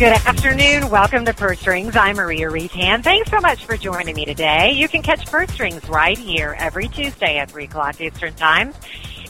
Good afternoon. Welcome to Purse Strings. I'm Maria Reitan. Thanks so much for joining me today. You can catch Purse Strings right here every Tuesday at 3 o'clock Eastern Time.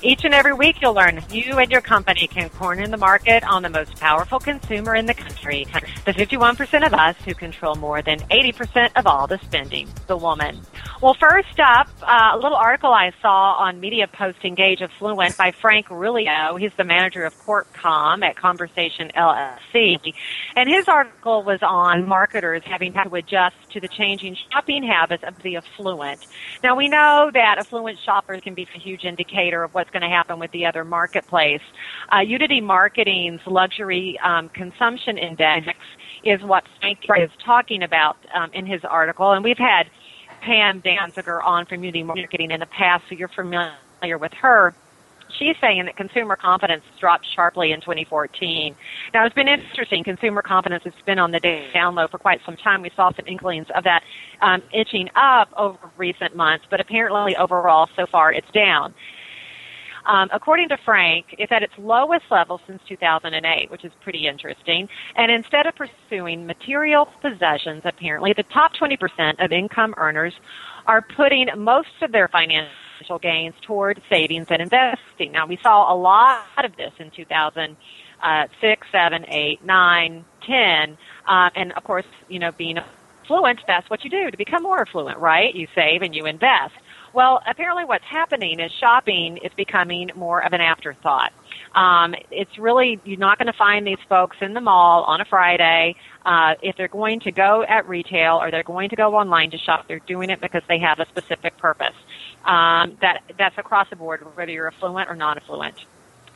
Each and every week you'll learn you and your company can corner the market on the most powerful consumer in the country, the 51% of us who control more than 80% of all the spending, the woman. Well, first up, uh, a little article I saw on Media Post Engage Affluent by Frank Rulio. He's the manager of CorpCom at Conversation LLC. And his article was on marketers having to adjust to the changing shopping habits of the affluent. Now, we know that affluent shoppers can be a huge indicator of what's going to happen with the other marketplace. Uh, Unity Marketing's luxury um, consumption index is what Frank is talking about um, in his article. And we've had Pam Danziger on from Unity Marketing in the past, so you're familiar with her. She's saying that consumer confidence dropped sharply in 2014. Now, it's been interesting. Consumer confidence has been on the down low for quite some time. We saw some inklings of that um, itching up over recent months, but apparently overall, so far, it's down. Um, according to Frank, it's at its lowest level since 2008, which is pretty interesting. And instead of pursuing material possessions, apparently the top 20% of income earners are putting most of their financial gains toward savings and investing. Now, we saw a lot of this in 2006, 7, 8, 9, 10, uh, and of course, you know, being affluent, that's what you do to become more affluent, right? You save and you invest. Well, apparently what's happening is shopping is becoming more of an afterthought. Um, it's really, you're not going to find these folks in the mall on a Friday. Uh, if they're going to go at retail or they're going to go online to shop, they're doing it because they have a specific purpose. Um, that, that's across the board, whether you're affluent or non-affluent.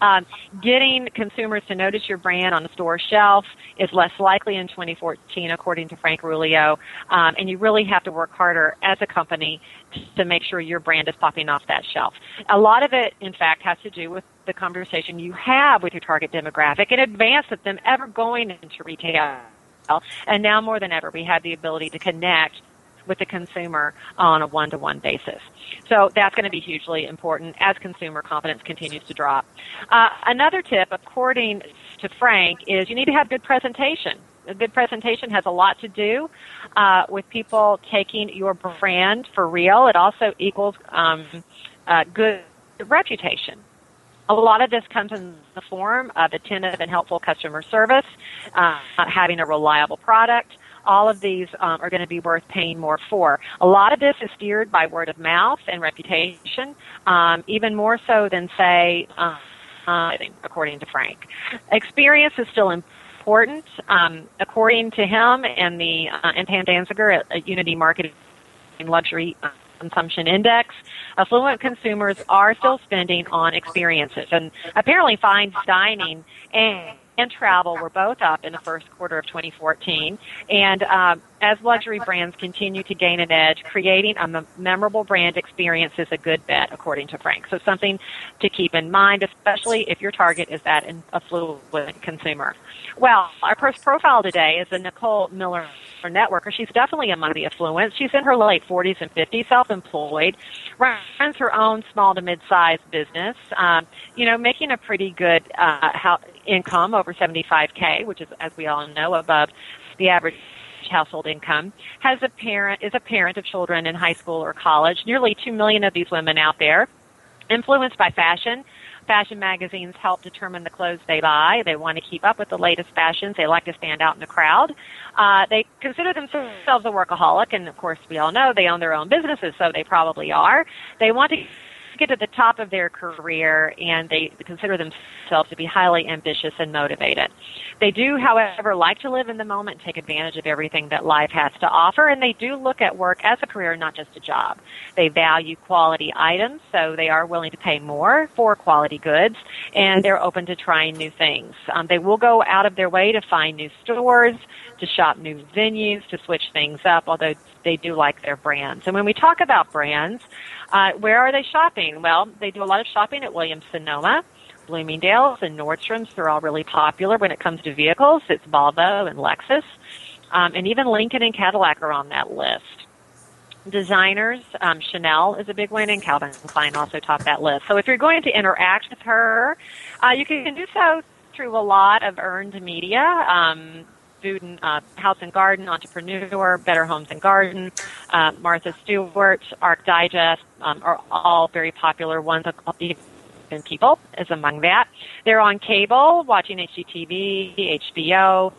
Um, getting consumers to notice your brand on the store shelf is less likely in 2014, according to Frank Rulio. Um, and you really have to work harder as a company to make sure your brand is popping off that shelf. A lot of it, in fact, has to do with the conversation you have with your target demographic in advance of them ever going into retail. And now more than ever, we have the ability to connect with the consumer on a one-to-one basis. So that's going to be hugely important as consumer confidence continues to drop. Uh, another tip, according to Frank, is you need to have good presentation. A good presentation has a lot to do uh, with people taking your brand for real. It also equals um, uh, good reputation. A lot of this comes in the form of attentive and helpful customer service, uh, having a reliable product, all of these um, are going to be worth paying more for. A lot of this is steered by word of mouth and reputation, um, even more so than, say, uh, uh, according to Frank. Experience is still important. Um, according to him and the uh, and Pam Danziger at, at Unity Marketing Luxury Consumption Index, affluent consumers are still spending on experiences, and apparently fine dining and and travel were both up in the first quarter of 2014. And um, as luxury brands continue to gain an edge, creating a memorable brand experience is a good bet, according to Frank. So something to keep in mind, especially if your target is that affluent consumer. Well, our first profile today is a Nicole Miller networker. She's definitely among the affluent. She's in her late 40s and 50s, self-employed, runs her own small to mid-sized business. Um, you know, making a pretty good uh, income over 75k, which is, as we all know, above the average household income, has a parent, is a parent of children in high school or college. Nearly 2 million of these women out there, influenced by fashion. Fashion magazines help determine the clothes they buy. They want to keep up with the latest fashions. They like to stand out in the crowd. Uh, they consider themselves a workaholic, and of course, we all know they own their own businesses, so they probably are. They want to get to the top of their career and they consider themselves to be highly ambitious and motivated. They do, however, like to live in the moment, take advantage of everything that life has to offer, and they do look at work as a career, not just a job. They value quality items, so they are willing to pay more for quality goods, and they're open to trying new things. Um, they will go out of their way to find new stores, to shop new venues, to switch things up, although they do like their brands. And when we talk about brands, uh, where are they shopping? Well, they do a lot of shopping at Williams Sonoma. Bloomingdale's and Nordstrom's, they're all really popular when it comes to vehicles. It's Volvo and Lexus. Um, and even Lincoln and Cadillac are on that list. Designers, um, Chanel is a big one, and Calvin Klein also top that list. So if you're going to interact with her, uh, you can do so through a lot of earned media. Um, food and uh, house and garden entrepreneur, Better Homes and Garden, uh, Martha Stewart, Arc Digest um, are all very popular ones. Even people is among that. They're on cable, watching HGTV, HBO,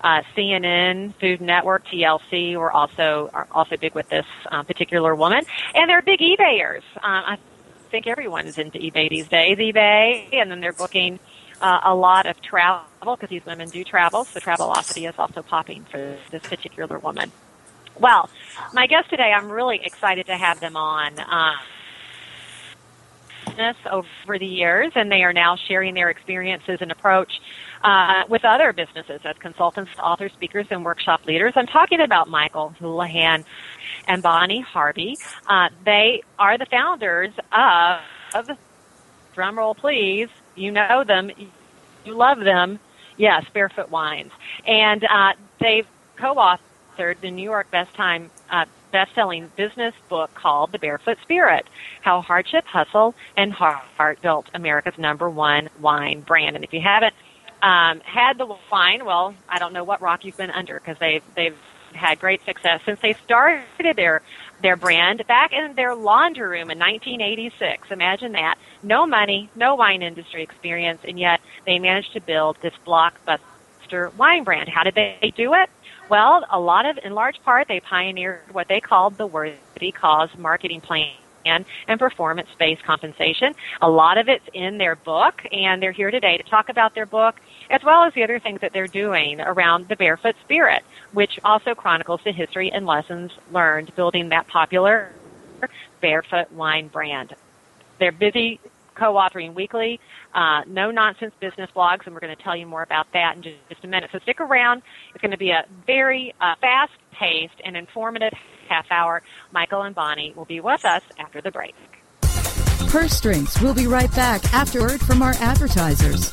uh, CNN, Food Network, TLC were also are also big with this uh, particular woman, and they're big eBayers. Um, I think everyone's into eBay these days. eBay, and then they're booking uh, a lot of travel because these women do travel, so Travelocity is also popping for this particular woman. Well, my guest today, I'm really excited to have them on. Uh, over the years, and they are now sharing their experiences and approach uh, with other businesses as consultants, authors, speakers, and workshop leaders. I'm talking about Michael Houlihan and Bonnie Harvey. Uh, they are the founders of, drumroll please, you know them, you love them, yes, Barefoot Wines. And uh, they've co-authored the New York Best Time uh, best-selling business book called The Barefoot Spirit: How Hardship, Hustle, and Heart Built America's Number One Wine Brand. And if you haven't um, had the wine, well, I don't know what rock you've been under because they've they've had great success since they started their their brand back in their laundry room in 1986. Imagine that. No money, no wine industry experience, and yet they managed to build this blockbuster wine brand. How did they do it? Well, a lot of, in large part, they pioneered what they called the worthy cause marketing plan and performance-based compensation. A lot of it's in their book, and they're here today to talk about their book as well as the other things that they're doing around the Barefoot Spirit, which also chronicles the history and lessons learned building that popular barefoot wine brand. They're busy co-authoring weekly uh, no nonsense business blogs, and we're going to tell you more about that in just, just a minute. So stick around. It's going to be a very uh, fast paced and informative half hour. Michael and Bonnie will be with us after the break. Purse Strings. We'll be right back after word from our advertisers.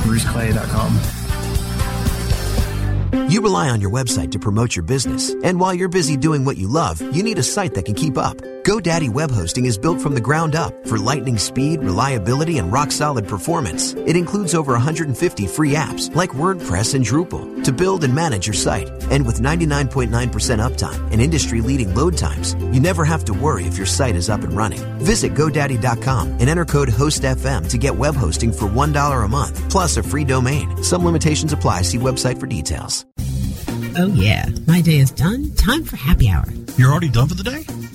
at bruceclay.com. You rely on your website to promote your business, and while you're busy doing what you love, you need a site that can keep up. GoDaddy Web Hosting is built from the ground up for lightning speed, reliability, and rock solid performance. It includes over 150 free apps like WordPress and Drupal to build and manage your site. And with 99.9% uptime and industry leading load times, you never have to worry if your site is up and running. Visit GoDaddy.com and enter code HOSTFM to get web hosting for $1 a month, plus a free domain. Some limitations apply. See website for details. Oh, yeah. My day is done. Time for happy hour. You're already done for the day?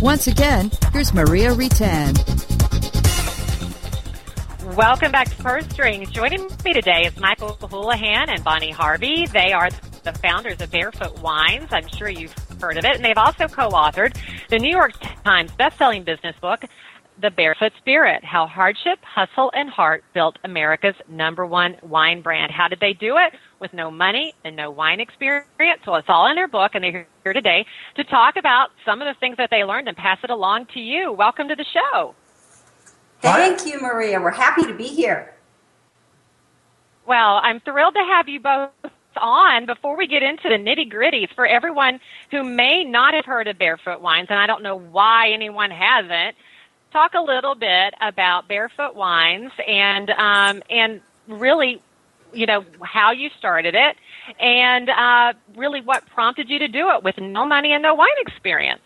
Once again, here's Maria Reitan. Welcome back to Purse Strings. Joining me today is Michael Houlihan and Bonnie Harvey. They are the founders of Barefoot Wines. I'm sure you've heard of it. And they've also co-authored the New York Times best-selling business book, The Barefoot Spirit, How Hardship, Hustle, and Heart Built America's Number One Wine Brand. How did they do it? With no money and no wine experience. Well, it's all in their book, and they're here today to talk about some of the things that they learned and pass it along to you. Welcome to the show. Thank you, Maria. We're happy to be here. Well, I'm thrilled to have you both on before we get into the nitty gritties for everyone who may not have heard of Barefoot Wines, and I don't know why anyone hasn't. Talk a little bit about Barefoot Wines and um, and really, you know, how you started it, and uh, really what prompted you to do it with no money and no wine experience.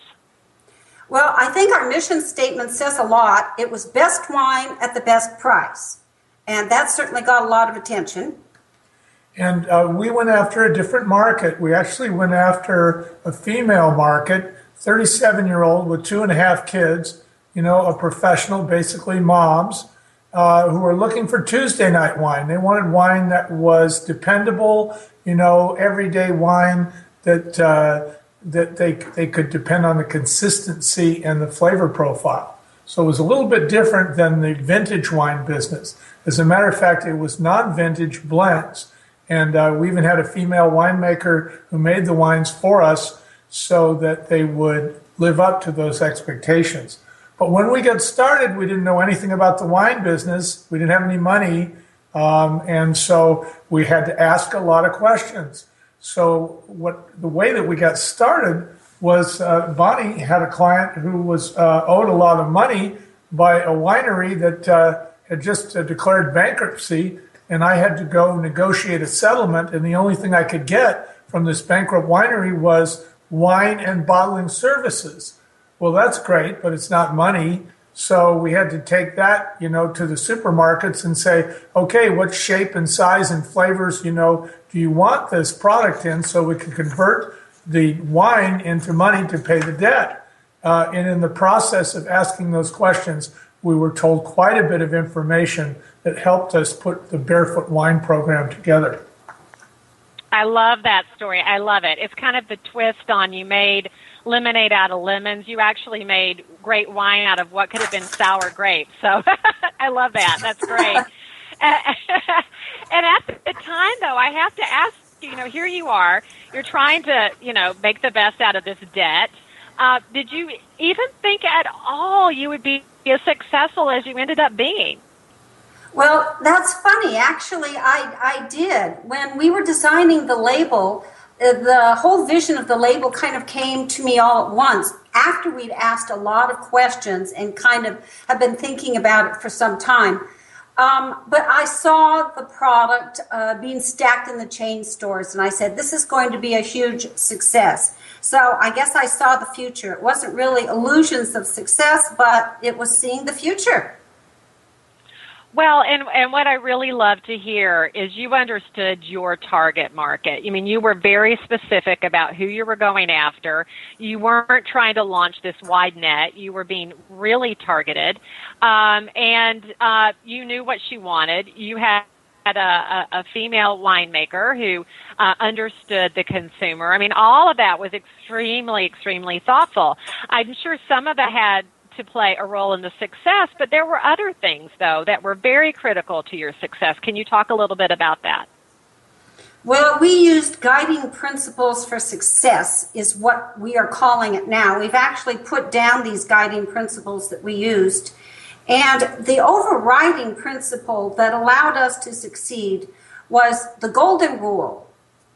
Well, I think our mission statement says a lot. It was best wine at the best price. And that certainly got a lot of attention. And uh, we went after a different market. We actually went after a female market, 37 year old with two and a half kids, you know, a professional, basically moms, uh, who were looking for Tuesday night wine. They wanted wine that was dependable, you know, everyday wine that, uh, that they, they could depend on the consistency and the flavor profile. So it was a little bit different than the vintage wine business. As a matter of fact, it was non vintage blends. And uh, we even had a female winemaker who made the wines for us so that they would live up to those expectations. But when we got started, we didn't know anything about the wine business. We didn't have any money. Um, and so we had to ask a lot of questions. So what the way that we got started was uh, Bonnie had a client who was uh, owed a lot of money by a winery that uh, had just uh, declared bankruptcy and I had to go negotiate a settlement. And the only thing I could get from this bankrupt winery was wine and bottling services. Well, that's great, but it's not money. So we had to take that, you know, to the supermarkets and say, okay, what shape and size and flavors, you know, do you want this product in so we can convert the wine into money to pay the debt? Uh, and in the process of asking those questions, we were told quite a bit of information that helped us put the Barefoot Wine program together. I love that story. I love it. It's kind of the twist on you made lemonade out of lemons. You actually made great wine out of what could have been sour grapes. So I love that. That's great. and at the time, though, I have to ask you, you know, here you are. You're trying to, you know, make the best out of this debt. Uh, did you even think at all you would be as successful as you ended up being? Well, that's funny. Actually, I, I did. When we were designing the label, the whole vision of the label kind of came to me all at once after we'd asked a lot of questions and kind of have been thinking about it for some time. Um, but I saw the product uh, being stacked in the chain stores, and I said, This is going to be a huge success. So I guess I saw the future. It wasn't really illusions of success, but it was seeing the future. Well, and and what I really love to hear is you understood your target market. I mean, you were very specific about who you were going after. You weren't trying to launch this wide net. You were being really targeted, um, and uh, you knew what she wanted. You had had a, a, female winemaker who uh, understood the consumer. I mean, all of that was extremely, extremely thoughtful. I'm sure some of it had to play a role in the success, but there were other things, though, that were very critical to your success. Can you talk a little bit about that? Well, we used guiding principles for success, is what we are calling it now. We've actually put down these guiding principles that we used. And the overriding principle that allowed us to succeed was the golden rule.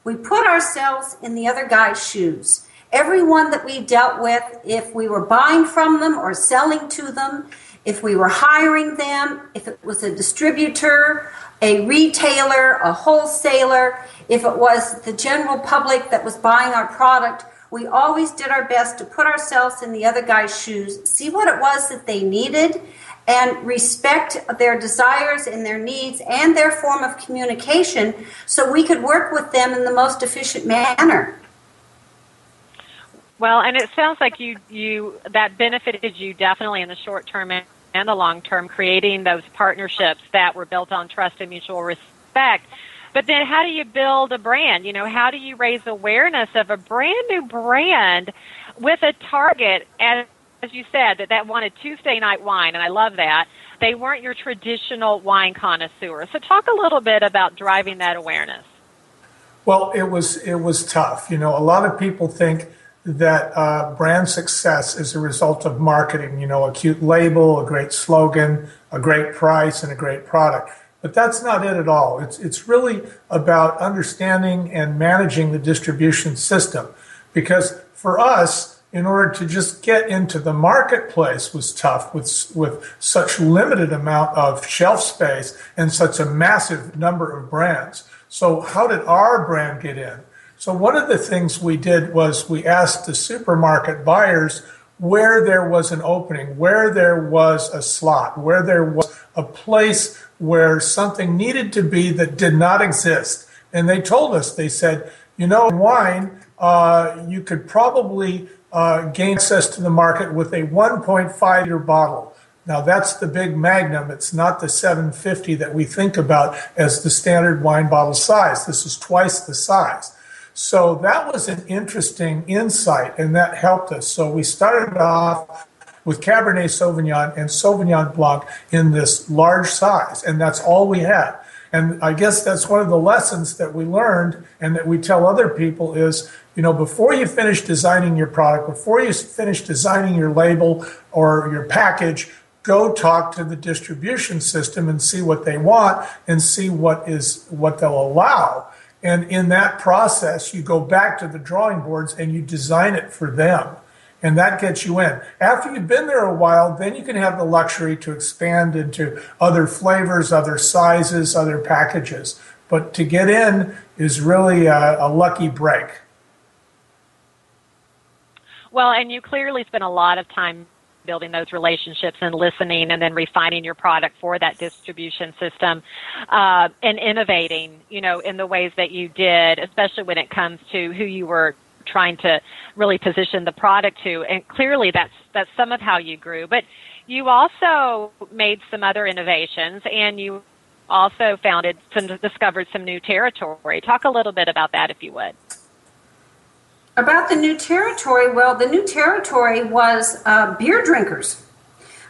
We put ourselves in the other guy's shoes. Everyone that we dealt with, if we were buying from them or selling to them, if we were hiring them, if it was a distributor, a retailer, a wholesaler, if it was the general public that was buying our product, we always did our best to put ourselves in the other guy's shoes, see what it was that they needed, and respect their desires and their needs and their form of communication so we could work with them in the most efficient manner. Well, and it sounds like you you that benefited you definitely in the short term and the long term, creating those partnerships that were built on trust and mutual respect. But then, how do you build a brand? You know, how do you raise awareness of a brand new brand with a target, as, as you said, that that wanted Tuesday night wine, and I love that. They weren't your traditional wine connoisseur. So, talk a little bit about driving that awareness. Well, it was it was tough. You know, a lot of people think that uh, brand success is a result of marketing, you know, a cute label, a great slogan, a great price, and a great product. But that's not it at all. It's, it's really about understanding and managing the distribution system. Because for us, in order to just get into the marketplace was tough with, with such limited amount of shelf space and such a massive number of brands. So how did our brand get in? So one of the things we did was we asked the supermarket buyers where there was an opening, where there was a slot, where there was a place where something needed to be that did not exist. And they told us, they said, you know, wine, uh, you could probably uh, gain access to the market with a 1.5 liter bottle. Now that's the big magnum. It's not the 750 that we think about as the standard wine bottle size. This is twice the size. So that was an interesting insight, and that helped us. So we started off with Cabernet Sauvignon and Sauvignon Blanc in this large size, and that's all we had. And I guess that's one of the lessons that we learned and that we tell other people is, you know, before you finish designing your product, before you finish designing your label or your package, go talk to the distribution system and see what they want and see what is what they'll allow and in that process, you go back to the drawing boards and you design it for them. And that gets you in. After you've been there a while, then you can have the luxury to expand into other flavors, other sizes, other packages. But to get in is really a, a lucky break. Well, and you clearly spent a lot of time building those relationships and listening and then refining your product for that distribution system uh, and innovating, you know, in the ways that you did, especially when it comes to who you were trying to really position the product to. And clearly that's, that's some of how you grew. But you also made some other innovations and you also founded some, discovered some new territory. Talk a little bit about that if you would. About the new territory, well, the new territory was uh, beer drinkers.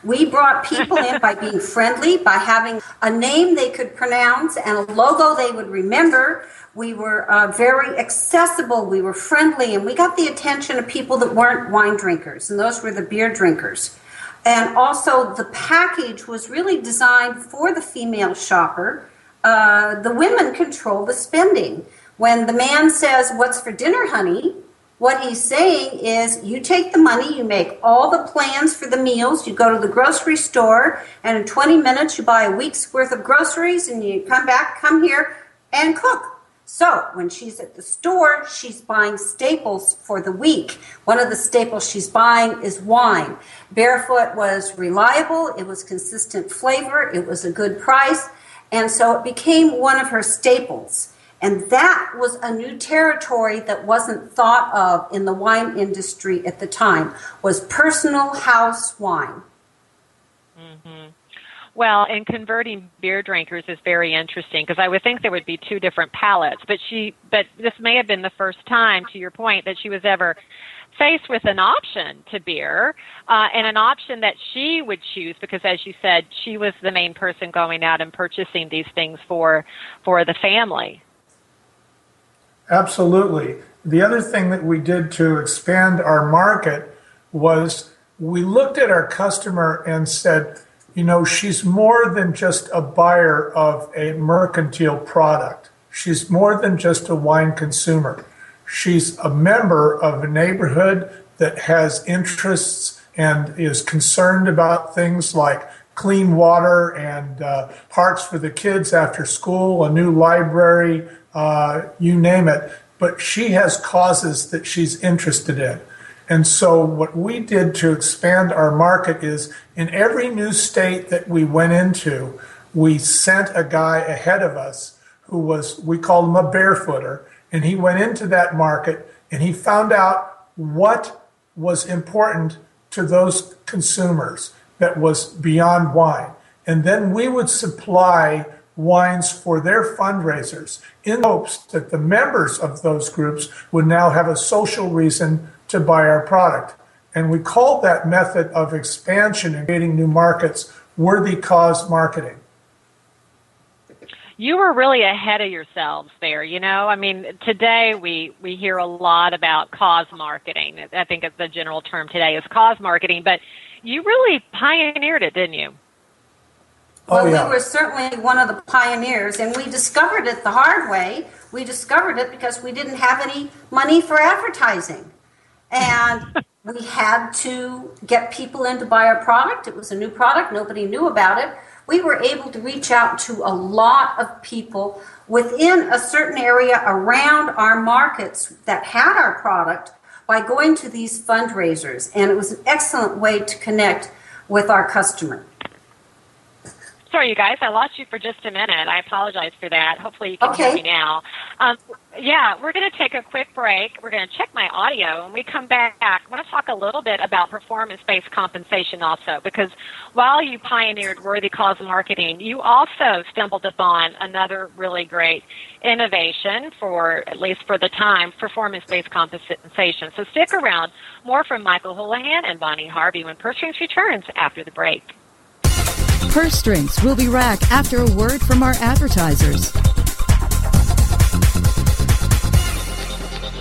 We brought people in by being friendly, by having a name they could pronounce and a logo they would remember. We were uh, very accessible, we were friendly, and we got the attention of people that weren't wine drinkers, and those were the beer drinkers. And also, the package was really designed for the female shopper. Uh, the women control the spending. When the man says, What's for dinner, honey? What he's saying is you take the money, you make all the plans for the meals, you go to the grocery store, and in 20 minutes you buy a week's worth of groceries and you come back, come here, and cook. So when she's at the store, she's buying staples for the week. One of the staples she's buying is wine. Barefoot was reliable, it was consistent flavor, it was a good price, and so it became one of her staples. And that was a new territory that wasn't thought of in the wine industry at the time, was personal house wine. Mm-hmm. Well, and converting beer drinkers is very interesting because I would think there would be two different palates, but she, but this may have been the first time, to your point, that she was ever faced with an option to beer uh, and an option that she would choose because, as you said, she was the main person going out and purchasing these things for for the family. Absolutely. The other thing that we did to expand our market was we looked at our customer and said, you know, she's more than just a buyer of a mercantile product. She's more than just a wine consumer. She's a member of a neighborhood that has interests and is concerned about things like clean water and uh, parks for the kids after school, a new library, uh, you name it. But she has causes that she's interested in. And so, what we did to expand our market is in every new state that we went into, we sent a guy ahead of us who was, we called him a barefooter, and he went into that market and he found out what was important to those consumers that was beyond wine. And then we would supply wines for their fundraisers in hopes that the members of those groups would now have a social reason to buy our product. And we called that method of expansion and creating new markets worthy cause marketing. You were really ahead of yourselves there, you know. I mean, today we we hear a lot about cause marketing. I think the general term today is cause marketing, but you really pioneered it, didn't you? Well, oh, yeah. we were certainly one of the pioneers, and we discovered it the hard way. We discovered it because we didn't have any money for advertising. And we had to get people in to buy our product. It was a new product, nobody knew about it. We were able to reach out to a lot of people within a certain area around our markets that had our product by going to these fundraisers. And it was an excellent way to connect with our customer. Sorry, you guys, I lost you for just a minute. I apologize for that. Hopefully, you can okay. hear me now. Um, yeah, we're going to take a quick break. We're going to check my audio. When we come back, I want to talk a little bit about performance based compensation also, because while you pioneered Worthy Cause Marketing, you also stumbled upon another really great innovation for, at least for the time, performance based compensation. So stick around. More from Michael Houlihan and Bonnie Harvey when Strings returns after the break. Purse Strings will be back after a word from our advertisers.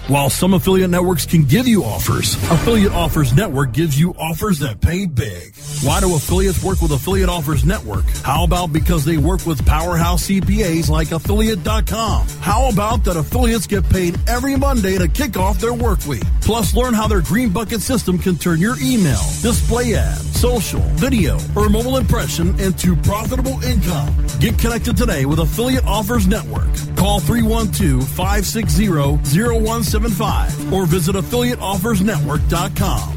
While some affiliate networks can give you offers, Affiliate Offers Network gives you offers that pay big. Why do affiliates work with Affiliate Offers Network? How about because they work with powerhouse CPAs like affiliate.com? How about that affiliates get paid every Monday to kick off their work week? Plus, learn how their green bucket system can turn your email, display ad, social, video, or mobile impression into profitable income. Get connected today with Affiliate Offers Network. Call 312 560 0170 875 or visit affiliateoffersnetwork.com.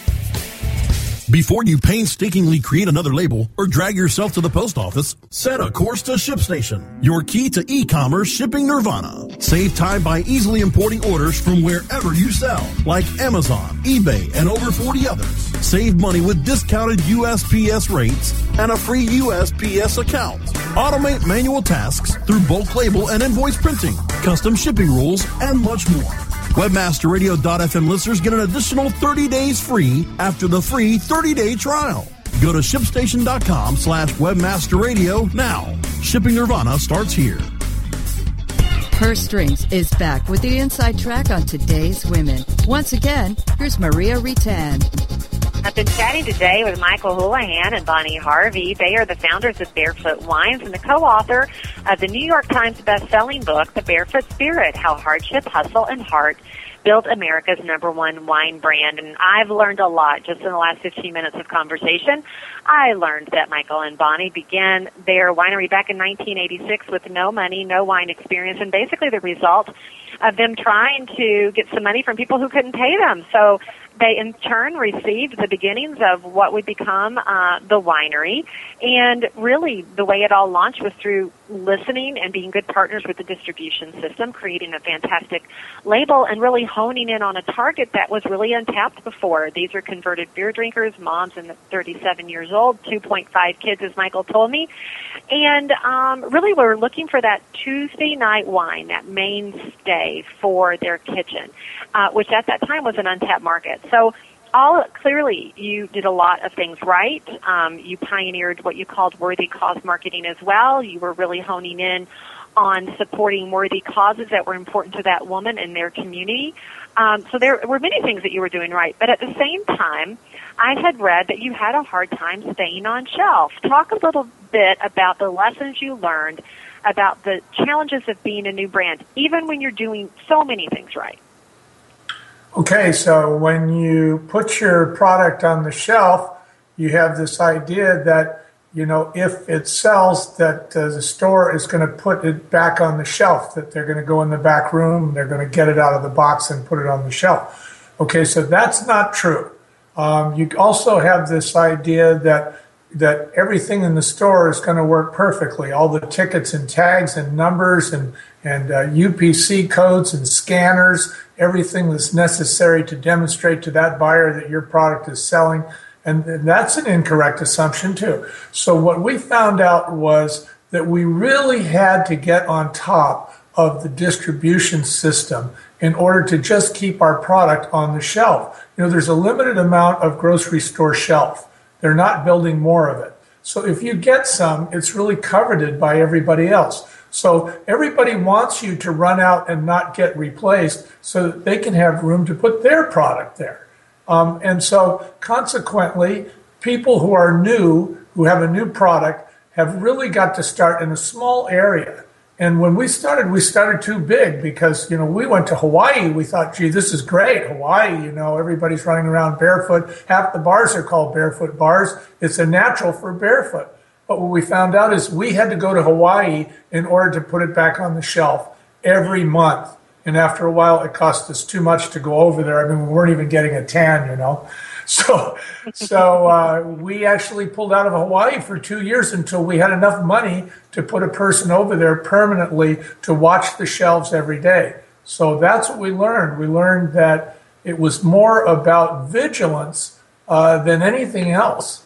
Before you painstakingly create another label or drag yourself to the post office, set a course to ShipStation, your key to e-commerce shipping nirvana. Save time by easily importing orders from wherever you sell, like Amazon, eBay, and over 40 others. Save money with discounted USPS rates and a free USPS account. Automate manual tasks through bulk label and invoice printing, custom shipping rules, and much more. WebmasterRadio.fm listeners get an additional 30 days free after the free 30-day trial. Go to shipstation.com slash webmasterradio now. Shipping Nirvana starts here. Her Strings is back with the inside track on today's women. Once again, here's Maria Reitan. I've been chatting today with Michael Houlihan and Bonnie Harvey. They are the founders of Barefoot Wines and the co-author of the New York Times best-selling book, The Barefoot Spirit, How Hardship, Hustle, and Heart built America's number one wine brand. And I've learned a lot just in the last 15 minutes of conversation. I learned that Michael and Bonnie began their winery back in 1986 with no money, no wine experience, and basically the result of them trying to get some money from people who couldn't pay them. So they in turn received the beginnings of what would become uh, the winery. And really, the way it all launched was through listening and being good partners with the distribution system, creating a fantastic label, and really honing in on a target that was really untapped before. These are converted beer drinkers, moms and 37 years old, 2.5 kids, as Michael told me. And um, really, we're looking for that Tuesday night wine, that mainstay for their kitchen, uh, which at that time was an untapped market. So all clearly you did a lot of things right. Um, you pioneered what you called worthy cause marketing as well. You were really honing in on supporting worthy causes that were important to that woman and their community. Um, so there were many things that you were doing right, but at the same time, I had read that you had a hard time staying on shelf. Talk a little bit about the lessons you learned about the challenges of being a new brand, even when you're doing so many things right. Okay, so when you put your product on the shelf, you have this idea that you know if it sells, that uh, the store is going to put it back on the shelf. That they're going to go in the back room, they're going to get it out of the box and put it on the shelf. Okay, so that's not true. Um, you also have this idea that that everything in the store is going to work perfectly. All the tickets and tags and numbers and and uh, UPC codes and scanners, everything that's necessary to demonstrate to that buyer that your product is selling. And, and that's an incorrect assumption too. So what we found out was that we really had to get on top of the distribution system in order to just keep our product on the shelf. You know, there's a limited amount of grocery store shelf. They're not building more of it. So if you get some, it's really coveted by everybody else. So everybody wants you to run out and not get replaced so that they can have room to put their product there. Um, and so consequently, people who are new, who have a new product, have really got to start in a small area. And when we started, we started too big because, you know, we went to Hawaii. We thought, gee, this is great. Hawaii, you know, everybody's running around barefoot. Half the bars are called barefoot bars. It's a natural for barefoot. But what we found out is we had to go to Hawaii in order to put it back on the shelf every month. And after a while, it cost us too much to go over there. I mean, we weren't even getting a tan, you know. So, so uh, we actually pulled out of Hawaii for two years until we had enough money to put a person over there permanently to watch the shelves every day. So that's what we learned. We learned that it was more about vigilance uh, than anything else.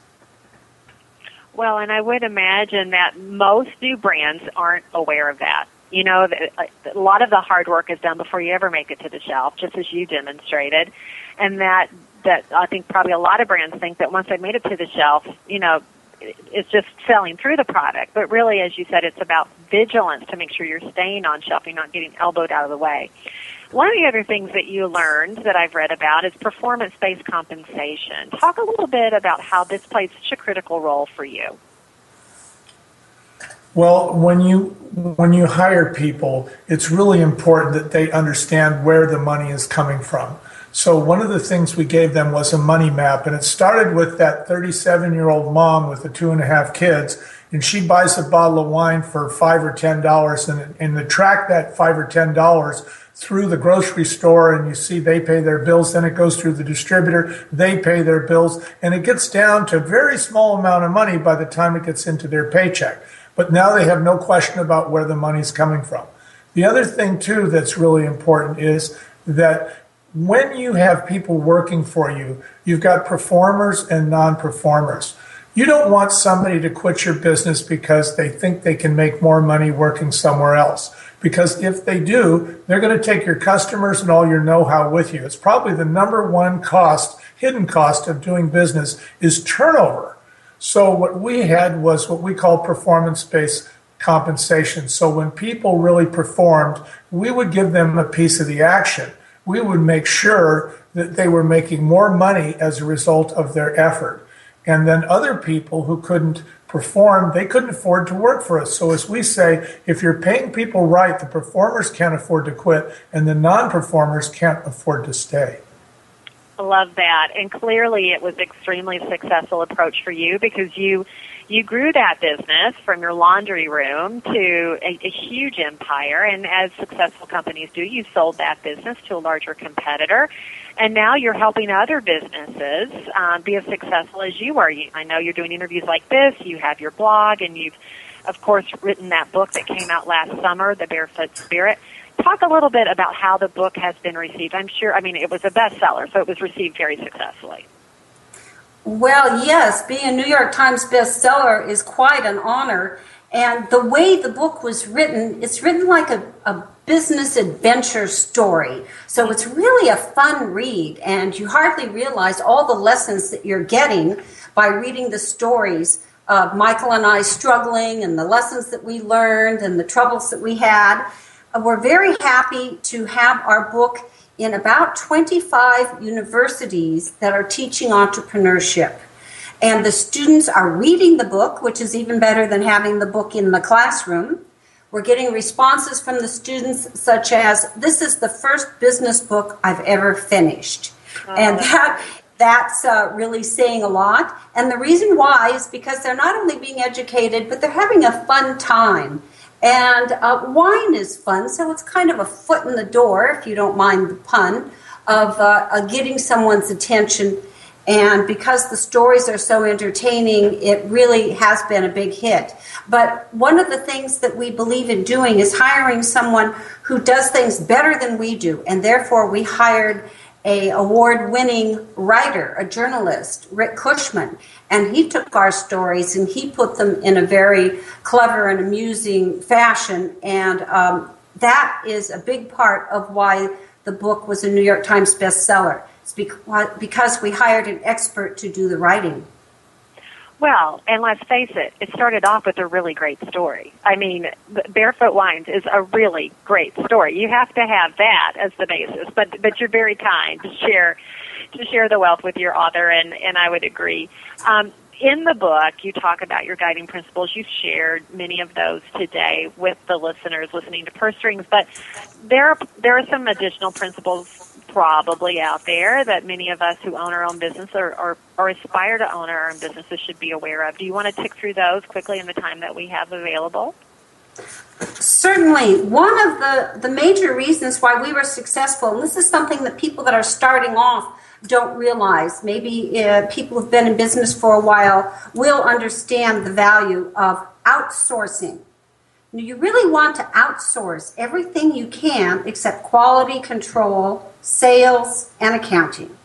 Well, and I would imagine that most new brands aren't aware of that. You know, uh, a lot of the hard work is done before you ever make it to the shelf, just as you demonstrated, and that that I think probably a lot of brands think that once they made it to the shelf, you know, it's just selling through the product. But really, as you said, it's about vigilance to make sure you're staying on shelf, you're not getting elbowed out of the way. One of the other things that you learned that I've read about is performance-based compensation. Talk a little bit about how this plays such a critical role for you. Well, when you when you hire people, it's really important that they understand where the money is coming from. So one of the things we gave them was a money map, and it started with that 37 year old mom with the two and a half kids, and she buys a bottle of wine for five or ten dollars, and and to track that five or ten dollars through the grocery store, and you see they pay their bills, then it goes through the distributor, they pay their bills, and it gets down to a very small amount of money by the time it gets into their paycheck. But now they have no question about where the money's coming from. The other thing, too, that's really important is that when you have people working for you, you've got performers and non performers. You don't want somebody to quit your business because they think they can make more money working somewhere else. Because if they do, they're going to take your customers and all your know how with you. It's probably the number one cost, hidden cost of doing business is turnover. So what we had was what we call performance-based compensation. So when people really performed, we would give them a piece of the action. We would make sure that they were making more money as a result of their effort. And then other people who couldn't perform, they couldn't afford to work for us. So as we say, if you're paying people right, the performers can't afford to quit and the non-performers can't afford to stay. Love that. And clearly it was extremely successful approach for you because you you grew that business from your laundry room to a, a huge empire and as successful companies do, you sold that business to a larger competitor and now you're helping other businesses um, be as successful as you are. You, I know you're doing interviews like this. You have your blog, and you've, of course, written that book that came out last summer, The Barefoot Spirit. Talk a little bit about how the book has been received. I'm sure. I mean, it was a bestseller, so it was received very successfully. Well, yes, being a New York Times bestseller is quite an honor. And the way the book was written, it's written like a, a business adventure story. So it's really a fun read, and you hardly realize all the lessons that you're getting by reading the stories of Michael and I struggling and the lessons that we learned and the troubles that we had. Uh, we're very happy to have our book in about 25 universities that are teaching entrepreneurship. And the students are reading the book, which is even better than having the book in the classroom. We're getting responses from the students such as, This is the first business book I've ever finished. Oh. And that that's uh, really saying a lot. And the reason why is because they're not only being educated, but they're having a fun time. And uh, wine is fun, so it's kind of a foot in the door, if you don't mind the pun, of uh, getting someone's attention and because the stories are so entertaining, it really has been a big hit. But one of the things that we believe in doing is hiring someone who does things better than we do. And therefore, we hired a award-winning writer, a journalist, Rick Kushman, and he took our stories and he put them in a very clever and amusing fashion. And um, that is a big part of why the book was a New York Times bestseller it's because we hired an expert to do the writing. Well, and let's face it, it started off with a really great story. I mean, Barefoot Wines is a really great story. You have to have that as the basis, but but you're very kind to share to share the wealth with your author, and and I would agree. Um, in the book, you talk about your guiding principles. You've shared many of those today with the listeners listening to Purse Strings, but there are, there are some additional principles probably out there that many of us who own our own business or, or, or aspire to own our own businesses should be aware of. Do you want to tick through those quickly in the time that we have available? Certainly. One of the, the major reasons why we were successful, and this is something that people that are starting off don't realize, maybe uh, people who've been in business for a while will understand the value of outsourcing. You really want to outsource everything you can except quality control, sales, and accounting.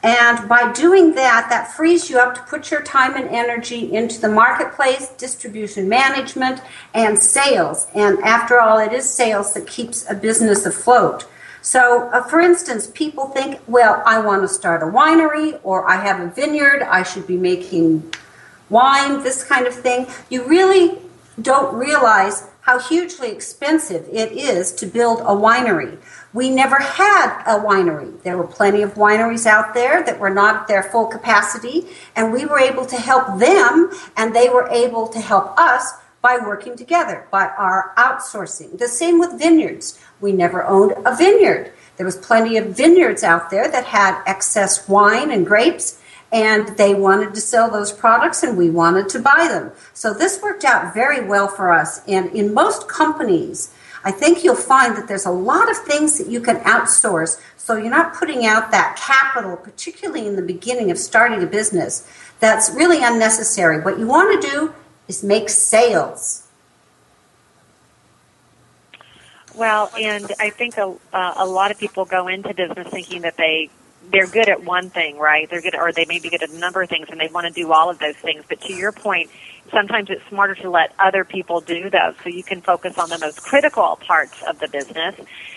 And by doing that, that frees you up to put your time and energy into the marketplace, distribution management, and sales. And after all, it is sales that keeps a business afloat. So, uh, for instance, people think, well, I want to start a winery or I have a vineyard, I should be making wine, this kind of thing. You really don't realize how hugely expensive it is to build a winery. We never had a winery. There were plenty of wineries out there that were not at their full capacity, and we were able to help them, and they were able to help us by working together, by our outsourcing. The same with vineyards. We never owned a vineyard. There was plenty of vineyards out there that had excess wine and grapes, and they wanted to sell those products and we wanted to buy them. So this worked out very well for us. And in most companies, I think you'll find that there's a lot of things that you can outsource. So you're not putting out that capital, particularly in the beginning of starting a business, that's really unnecessary. What you want to do is make sales. Well, and I think a, uh, a lot of people go into business thinking that they they're good at one thing, right? They're good, or they may be good at a number of things, and they want to do all of those things. But to your point, sometimes it's smarter to let other people do those, so you can focus on the most critical parts of the business.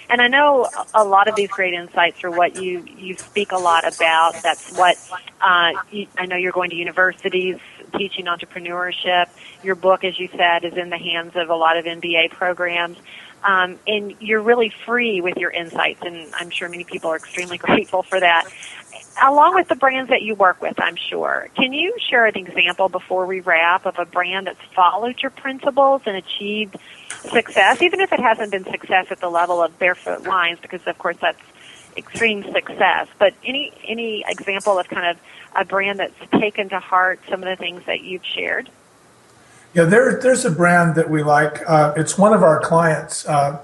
And I know a lot of these great insights are what you you speak a lot about. That's what uh, I know. You're going to universities teaching entrepreneurship. Your book, as you said, is in the hands of a lot of MBA programs. Um, and you're really free with your insights, and I'm sure many people are extremely grateful for that. Along with the brands that you work with, I'm sure. Can you share an example before we wrap of a brand that's followed your principles and achieved success, even if it hasn't been success at the level of Barefoot Wines, because of course that's extreme success. But any any example of kind of a brand that's taken to heart some of the things that you've shared? Yeah, there, there's a brand that we like. Uh, it's one of our clients. Uh,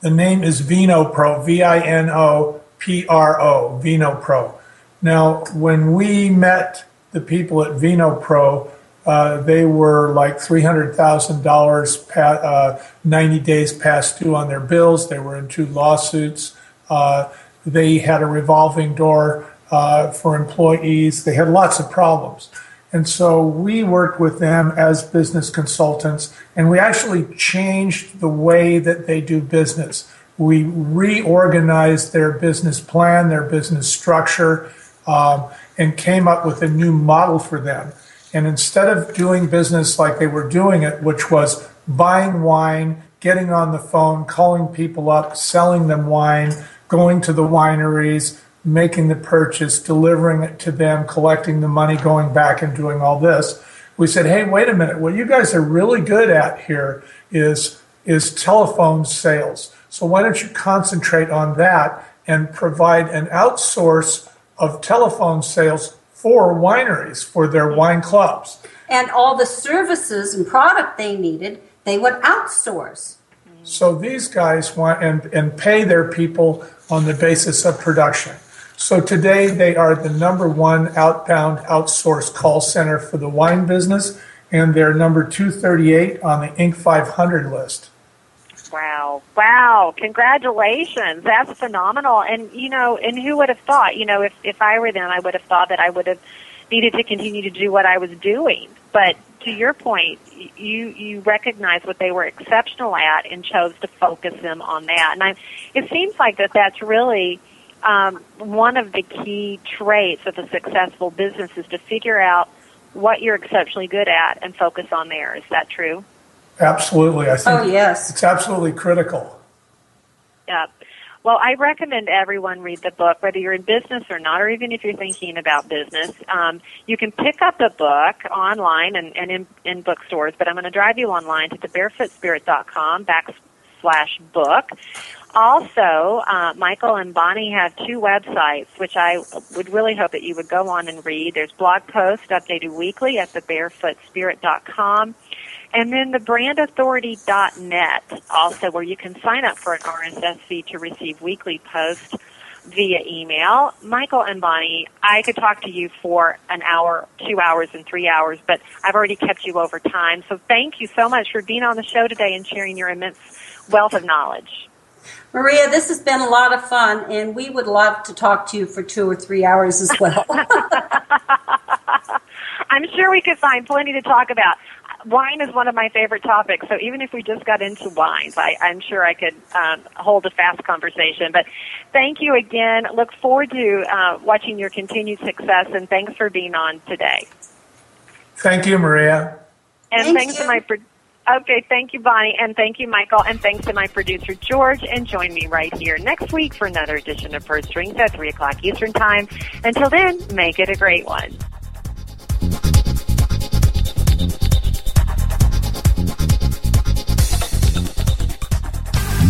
the name is Vino Pro, V I N O P R O, Vino Pro. Now, when we met the people at Vino Pro, uh, they were like $300,000, uh, 90 days past due on their bills. They were in two lawsuits. Uh, they had a revolving door uh, for employees. They had lots of problems. And so we worked with them as business consultants, and we actually changed the way that they do business. We reorganized their business plan, their business structure, um, and came up with a new model for them. And instead of doing business like they were doing it, which was buying wine, getting on the phone, calling people up, selling them wine, going to the wineries, making the purchase, delivering it to them, collecting the money, going back and doing all this. We said, hey, wait a minute. What you guys are really good at here is, is telephone sales. So why don't you concentrate on that and provide an outsource of telephone sales for wineries, for their wine clubs? And all the services and product they needed, they would outsource. So these guys want and, and pay their people on the basis of production. So today they are the number one outbound outsourced call center for the wine business, and they're number 238 on the Inc. 500 list. Wow. Wow. Congratulations. That's phenomenal. And, you know, and who would have thought, you know, if, if I were them, I would have thought that I would have needed to continue to do what I was doing. But to your point, you, you recognize what they were exceptional at and chose to focus them on that. And I, it seems like that that's really, um, one of the key traits of a successful business is to figure out what you're exceptionally good at and focus on there. Is that true? Absolutely. I think oh, yes. it's absolutely critical. Yeah. Well, I recommend everyone read the book, whether you're in business or not, or even if you're thinking about business. Um, you can pick up the book online and, and in, in bookstores, but I'm going to drive you online to thebarefootspirit.com backslash book. Also, uh, Michael and Bonnie have two websites, which I would really hope that you would go on and read. There's blog posts updated weekly at thebarefootspirit.com. And then the brandauthority.net also where you can sign up for an RSS feed to receive weekly posts via email. Michael and Bonnie, I could talk to you for an hour, two hours, and three hours, but I've already kept you over time. So thank you so much for being on the show today and sharing your immense wealth of knowledge. Maria, this has been a lot of fun, and we would love to talk to you for two or three hours as well. I'm sure we could find plenty to talk about. Wine is one of my favorite topics, so even if we just got into wines, I, I'm sure I could um, hold a fast conversation. But thank you again. Look forward to uh, watching your continued success, and thanks for being on today. Thank you, Maria. And Thank thanks you. to my pro- Okay, thank you, Bonnie, and thank you, Michael, and thanks to my producer, George, and join me right here next week for another edition of Purse Strings at 3 o'clock Eastern Time. Until then, make it a great one.